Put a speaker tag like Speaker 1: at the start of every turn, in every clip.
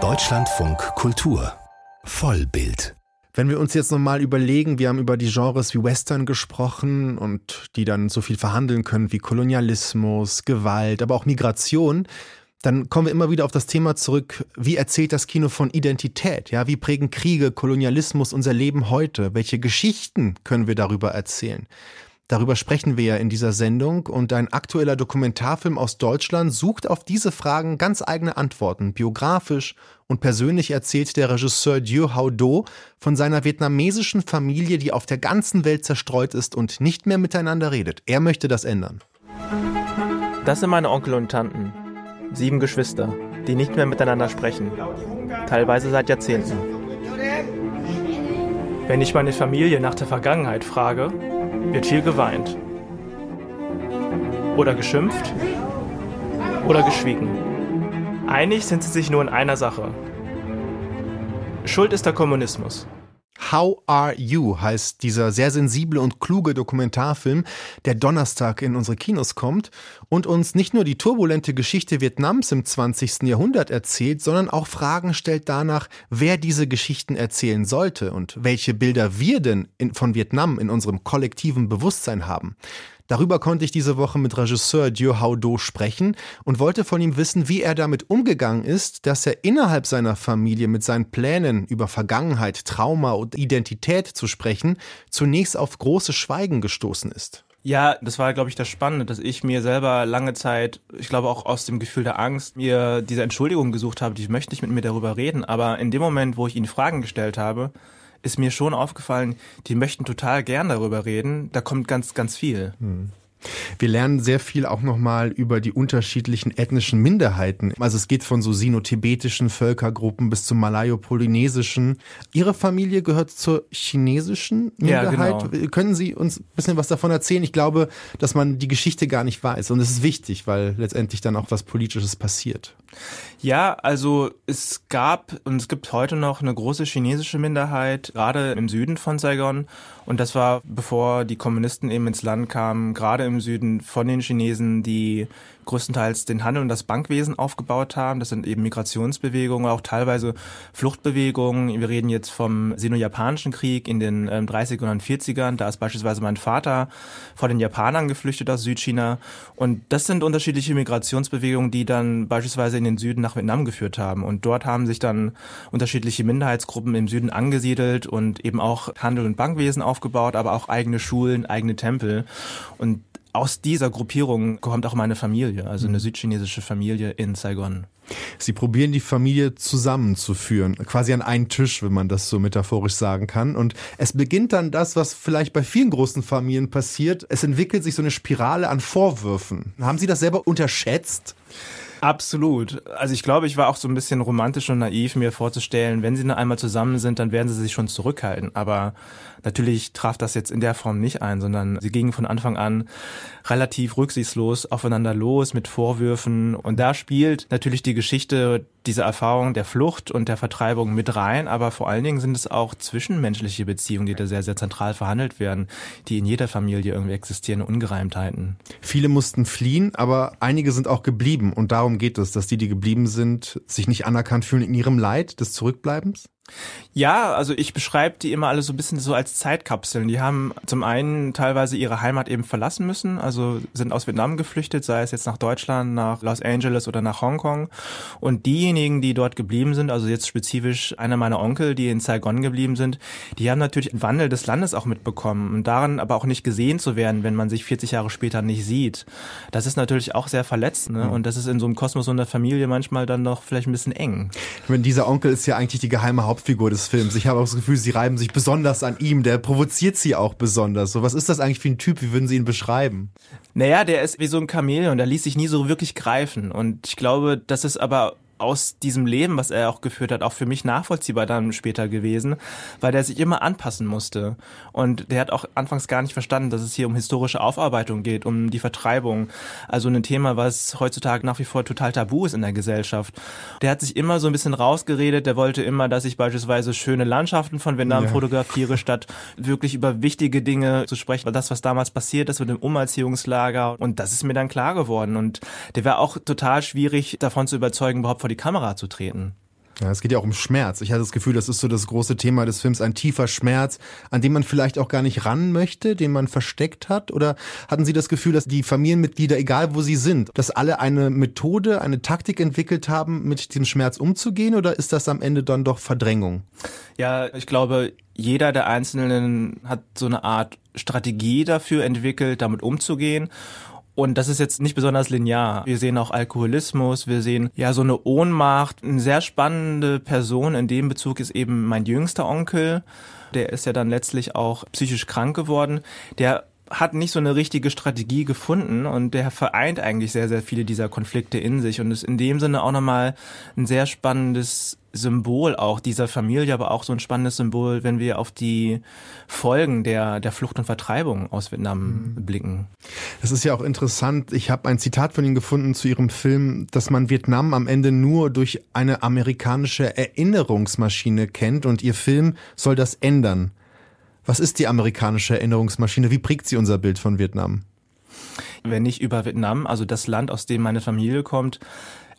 Speaker 1: Deutschlandfunk Kultur Vollbild
Speaker 2: wenn wir uns jetzt nochmal überlegen, wir haben über die Genres wie Western gesprochen und die dann so viel verhandeln können wie Kolonialismus, Gewalt, aber auch Migration, dann kommen wir immer wieder auf das Thema zurück, wie erzählt das Kino von Identität? Ja, wie prägen Kriege, Kolonialismus unser Leben heute? Welche Geschichten können wir darüber erzählen? Darüber sprechen wir ja in dieser Sendung und ein aktueller Dokumentarfilm aus Deutschland sucht auf diese Fragen ganz eigene Antworten. Biografisch und persönlich erzählt der Regisseur Dieu Hao Do von seiner vietnamesischen Familie, die auf der ganzen Welt zerstreut ist und nicht mehr miteinander redet. Er möchte das ändern.
Speaker 3: Das sind meine Onkel und Tanten. Sieben Geschwister, die nicht mehr miteinander sprechen. Teilweise seit Jahrzehnten. Wenn ich meine Familie nach der Vergangenheit frage, wird viel geweint. Oder geschimpft. Oder geschwiegen. Einig sind sie sich nur in einer Sache. Schuld ist der Kommunismus.
Speaker 2: How Are You heißt dieser sehr sensible und kluge Dokumentarfilm, der Donnerstag in unsere Kinos kommt und uns nicht nur die turbulente Geschichte Vietnams im 20. Jahrhundert erzählt, sondern auch Fragen stellt danach, wer diese Geschichten erzählen sollte und welche Bilder wir denn in, von Vietnam in unserem kollektiven Bewusstsein haben. Darüber konnte ich diese Woche mit Regisseur Dieu Hao Do sprechen und wollte von ihm wissen, wie er damit umgegangen ist, dass er innerhalb seiner Familie mit seinen Plänen über Vergangenheit, Trauma und Identität zu sprechen, zunächst auf großes Schweigen gestoßen ist.
Speaker 3: Ja, das war, glaube ich, das Spannende, dass ich mir selber lange Zeit, ich glaube auch aus dem Gefühl der Angst, mir diese Entschuldigung gesucht habe, die möchte nicht mit mir darüber reden. Aber in dem Moment, wo ich ihn Fragen gestellt habe, ist mir schon aufgefallen, die möchten total gern darüber reden. Da kommt ganz, ganz viel. Hm.
Speaker 2: Wir lernen sehr viel auch nochmal über die unterschiedlichen ethnischen Minderheiten. Also es geht von so sino-tibetischen Völkergruppen bis zum malayo-polynesischen. Ihre Familie gehört zur chinesischen Minderheit. Ja, genau. Können Sie uns ein bisschen was davon erzählen? Ich glaube, dass man die Geschichte gar nicht weiß. Und es ist wichtig, weil letztendlich dann auch was Politisches passiert.
Speaker 3: Ja, also es gab und es gibt heute noch eine große chinesische Minderheit, gerade im Süden von Saigon. Und das war, bevor die Kommunisten eben ins Land kamen, gerade im Süden von den Chinesen, die größtenteils den Handel und das Bankwesen aufgebaut haben. Das sind eben Migrationsbewegungen, auch teilweise Fluchtbewegungen. Wir reden jetzt vom Sino-Japanischen Krieg in den ähm, 30ern und 40ern. Da ist beispielsweise mein Vater vor den Japanern geflüchtet aus Südchina. Und das sind unterschiedliche Migrationsbewegungen, die dann beispielsweise in den Süden nach Vietnam geführt haben. Und dort haben sich dann unterschiedliche Minderheitsgruppen im Süden angesiedelt und eben auch Handel und Bankwesen aufgebaut, aber auch eigene Schulen, eigene Tempel. Und aus dieser Gruppierung kommt auch meine Familie, also eine mhm. südchinesische Familie in Saigon.
Speaker 2: Sie probieren die Familie zusammenzuführen, quasi an einen Tisch, wenn man das so metaphorisch sagen kann. Und es beginnt dann das, was vielleicht bei vielen großen Familien passiert. Es entwickelt sich so eine Spirale an Vorwürfen. Haben Sie das selber unterschätzt?
Speaker 3: Absolut. Also ich glaube, ich war auch so ein bisschen romantisch und naiv, mir vorzustellen, wenn sie dann einmal zusammen sind, dann werden sie sich schon zurückhalten. Aber natürlich traf das jetzt in der Form nicht ein, sondern sie gingen von Anfang an relativ rücksichtslos aufeinander los mit Vorwürfen. Und da spielt natürlich die Geschichte, diese Erfahrung der Flucht und der Vertreibung mit rein. Aber vor allen Dingen sind es auch zwischenmenschliche Beziehungen, die da sehr, sehr zentral verhandelt werden, die in jeder Familie irgendwie existieren, Ungereimtheiten.
Speaker 2: Viele mussten fliehen, aber einige sind auch geblieben. Und darum geht es, dass die, die geblieben sind, sich nicht anerkannt fühlen in ihrem Leid des Zurückbleibens?
Speaker 3: Ja, also ich beschreibe die immer alle so ein bisschen so als Zeitkapseln. Die haben zum einen teilweise ihre Heimat eben verlassen müssen, also sind aus Vietnam geflüchtet, sei es jetzt nach Deutschland, nach Los Angeles oder nach Hongkong. Und diejenigen, die dort geblieben sind, also jetzt spezifisch einer meiner Onkel, die in Saigon geblieben sind, die haben natürlich einen Wandel des Landes auch mitbekommen und daran aber auch nicht gesehen zu werden, wenn man sich 40 Jahre später nicht sieht. Das ist natürlich auch sehr verletzend ne? und das ist in so einem Kosmos und der Familie manchmal dann doch vielleicht ein bisschen eng.
Speaker 2: Ich meine, dieser Onkel ist ja eigentlich die geheime Haupt Hauptfigur des Films. Ich habe auch das Gefühl, sie reiben sich besonders an ihm. Der provoziert sie auch besonders. So, was ist das eigentlich für ein Typ? Wie würden Sie ihn beschreiben?
Speaker 3: Naja, der ist wie so ein Chamäleon. Der ließ sich nie so wirklich greifen. Und ich glaube, das ist aber aus diesem Leben, was er auch geführt hat, auch für mich nachvollziehbar dann später gewesen, weil der sich immer anpassen musste. Und der hat auch anfangs gar nicht verstanden, dass es hier um historische Aufarbeitung geht, um die Vertreibung. Also ein Thema, was heutzutage nach wie vor total tabu ist in der Gesellschaft. Der hat sich immer so ein bisschen rausgeredet, der wollte immer, dass ich beispielsweise schöne Landschaften von Vietnam ja. fotografiere, statt wirklich über wichtige Dinge zu sprechen. Das, was damals passiert ist mit dem Umerziehungslager. Und das ist mir dann klar geworden. Und der war auch total schwierig davon zu überzeugen, überhaupt vor die Kamera zu treten.
Speaker 2: Ja, es geht ja auch um Schmerz. Ich hatte das Gefühl, das ist so das große Thema des Films, ein tiefer Schmerz, an dem man vielleicht auch gar nicht ran möchte, den man versteckt hat. Oder hatten Sie das Gefühl, dass die Familienmitglieder, egal wo sie sind, dass alle eine Methode, eine Taktik entwickelt haben, mit dem Schmerz umzugehen? Oder ist das am Ende dann doch Verdrängung?
Speaker 3: Ja, ich glaube, jeder der Einzelnen hat so eine Art Strategie dafür entwickelt, damit umzugehen. Und das ist jetzt nicht besonders linear. Wir sehen auch Alkoholismus, wir sehen ja so eine Ohnmacht. Eine sehr spannende Person in dem Bezug ist eben mein jüngster Onkel. Der ist ja dann letztlich auch psychisch krank geworden. Der hat nicht so eine richtige Strategie gefunden und der vereint eigentlich sehr, sehr viele dieser Konflikte in sich und ist in dem Sinne auch nochmal ein sehr spannendes Symbol auch dieser Familie, aber auch so ein spannendes Symbol, wenn wir auf die Folgen der, der Flucht und Vertreibung aus Vietnam mhm. blicken.
Speaker 2: Das ist ja auch interessant. Ich habe ein Zitat von Ihnen gefunden zu Ihrem Film, dass man Vietnam am Ende nur durch eine amerikanische Erinnerungsmaschine kennt und Ihr Film soll das ändern. Was ist die amerikanische Erinnerungsmaschine? Wie prägt sie unser Bild von Vietnam?
Speaker 3: Wenn ich über Vietnam, also das Land, aus dem meine Familie kommt,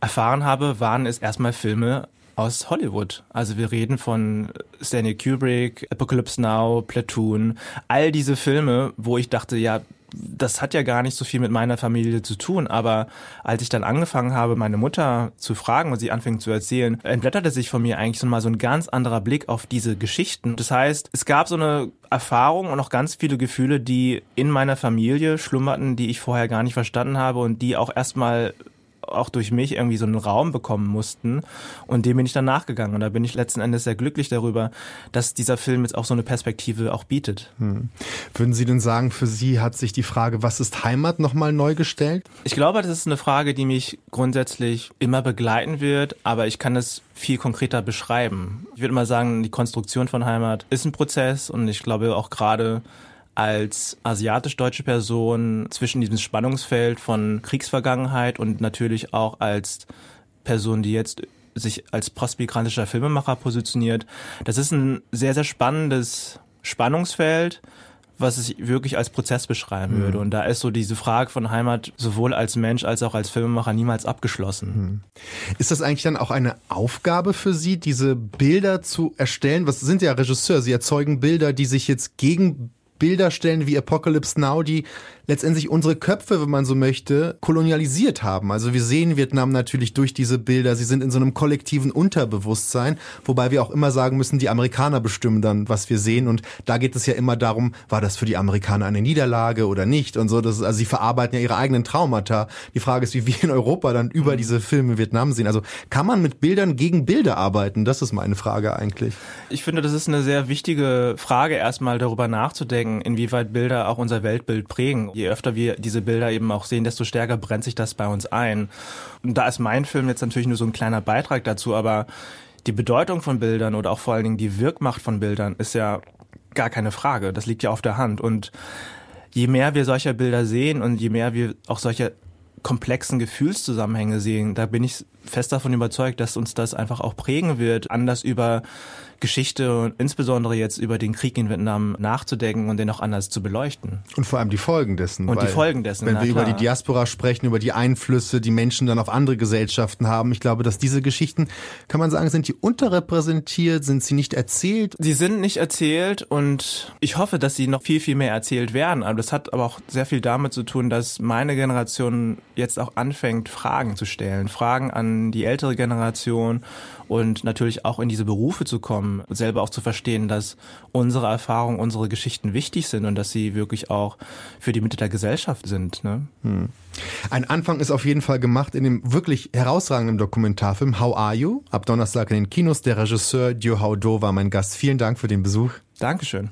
Speaker 3: erfahren habe, waren es erstmal Filme aus Hollywood. Also wir reden von Stanley Kubrick, Apocalypse Now, Platoon, all diese Filme, wo ich dachte, ja, das hat ja gar nicht so viel mit meiner Familie zu tun, aber als ich dann angefangen habe, meine Mutter zu fragen und sie anfing zu erzählen, entblätterte sich von mir eigentlich so mal so ein ganz anderer Blick auf diese Geschichten. Das heißt, es gab so eine Erfahrung und auch ganz viele Gefühle, die in meiner Familie schlummerten, die ich vorher gar nicht verstanden habe und die auch erstmal auch durch mich irgendwie so einen Raum bekommen mussten. Und dem bin ich dann nachgegangen. Und da bin ich letzten Endes sehr glücklich darüber, dass dieser Film jetzt auch so eine Perspektive auch bietet. Hm.
Speaker 2: Würden Sie denn sagen, für Sie hat sich die Frage, was ist Heimat, nochmal neu gestellt?
Speaker 3: Ich glaube, das ist eine Frage, die mich grundsätzlich immer begleiten wird, aber ich kann es viel konkreter beschreiben. Ich würde mal sagen, die Konstruktion von Heimat ist ein Prozess und ich glaube auch gerade als asiatisch-deutsche Person zwischen diesem Spannungsfeld von Kriegsvergangenheit und natürlich auch als Person, die jetzt sich als postmigrantischer Filmemacher positioniert. Das ist ein sehr, sehr spannendes Spannungsfeld, was ich wirklich als Prozess beschreiben mhm. würde. Und da ist so diese Frage von Heimat sowohl als Mensch als auch als Filmemacher niemals abgeschlossen.
Speaker 2: Mhm. Ist das eigentlich dann auch eine Aufgabe für Sie, diese Bilder zu erstellen? Was sind ja Regisseur? Sie erzeugen Bilder, die sich jetzt gegen Bilder stellen wie Apocalypse Now, die letztendlich unsere Köpfe, wenn man so möchte, kolonialisiert haben. Also wir sehen Vietnam natürlich durch diese Bilder. Sie sind in so einem kollektiven Unterbewusstsein, wobei wir auch immer sagen müssen, die Amerikaner bestimmen dann, was wir sehen. Und da geht es ja immer darum, war das für die Amerikaner eine Niederlage oder nicht und so. Das ist, also sie verarbeiten ja ihre eigenen Traumata. Die Frage ist, wie wir in Europa dann über mhm. diese Filme Vietnam sehen. Also kann man mit Bildern gegen Bilder arbeiten? Das ist meine Frage eigentlich.
Speaker 3: Ich finde, das ist eine sehr wichtige Frage, erstmal darüber nachzudenken, inwieweit Bilder auch unser Weltbild prägen je öfter wir diese Bilder eben auch sehen, desto stärker brennt sich das bei uns ein. Und da ist mein Film jetzt natürlich nur so ein kleiner Beitrag dazu, aber die Bedeutung von Bildern oder auch vor allen Dingen die Wirkmacht von Bildern ist ja gar keine Frage. Das liegt ja auf der Hand. Und je mehr wir solcher Bilder sehen und je mehr wir auch solche komplexen Gefühlszusammenhänge sehen, da bin ich fest davon überzeugt, dass uns das einfach auch prägen wird, anders über Geschichte und insbesondere jetzt über den Krieg in Vietnam nachzudenken und den auch anders zu beleuchten.
Speaker 2: Und vor allem die Folgen dessen.
Speaker 3: Und die Folgen dessen.
Speaker 2: Wenn wir klar. über die Diaspora sprechen, über die Einflüsse, die Menschen dann auf andere Gesellschaften haben, ich glaube, dass diese Geschichten, kann man sagen, sind die unterrepräsentiert, sind sie nicht erzählt?
Speaker 3: Sie sind nicht erzählt und ich hoffe, dass sie noch viel, viel mehr erzählt werden. Aber das hat aber auch sehr viel damit zu tun, dass meine Generation jetzt auch anfängt, Fragen zu stellen. Fragen an die ältere Generation und natürlich auch in diese Berufe zu kommen, selber auch zu verstehen, dass unsere Erfahrungen, unsere Geschichten wichtig sind und dass sie wirklich auch für die Mitte der Gesellschaft sind. Ne? Hm.
Speaker 2: Ein Anfang ist auf jeden Fall gemacht in dem wirklich herausragenden Dokumentarfilm How Are You? Ab Donnerstag in den Kinos. Der Regisseur Dio war mein Gast. Vielen Dank für den Besuch.
Speaker 3: Dankeschön.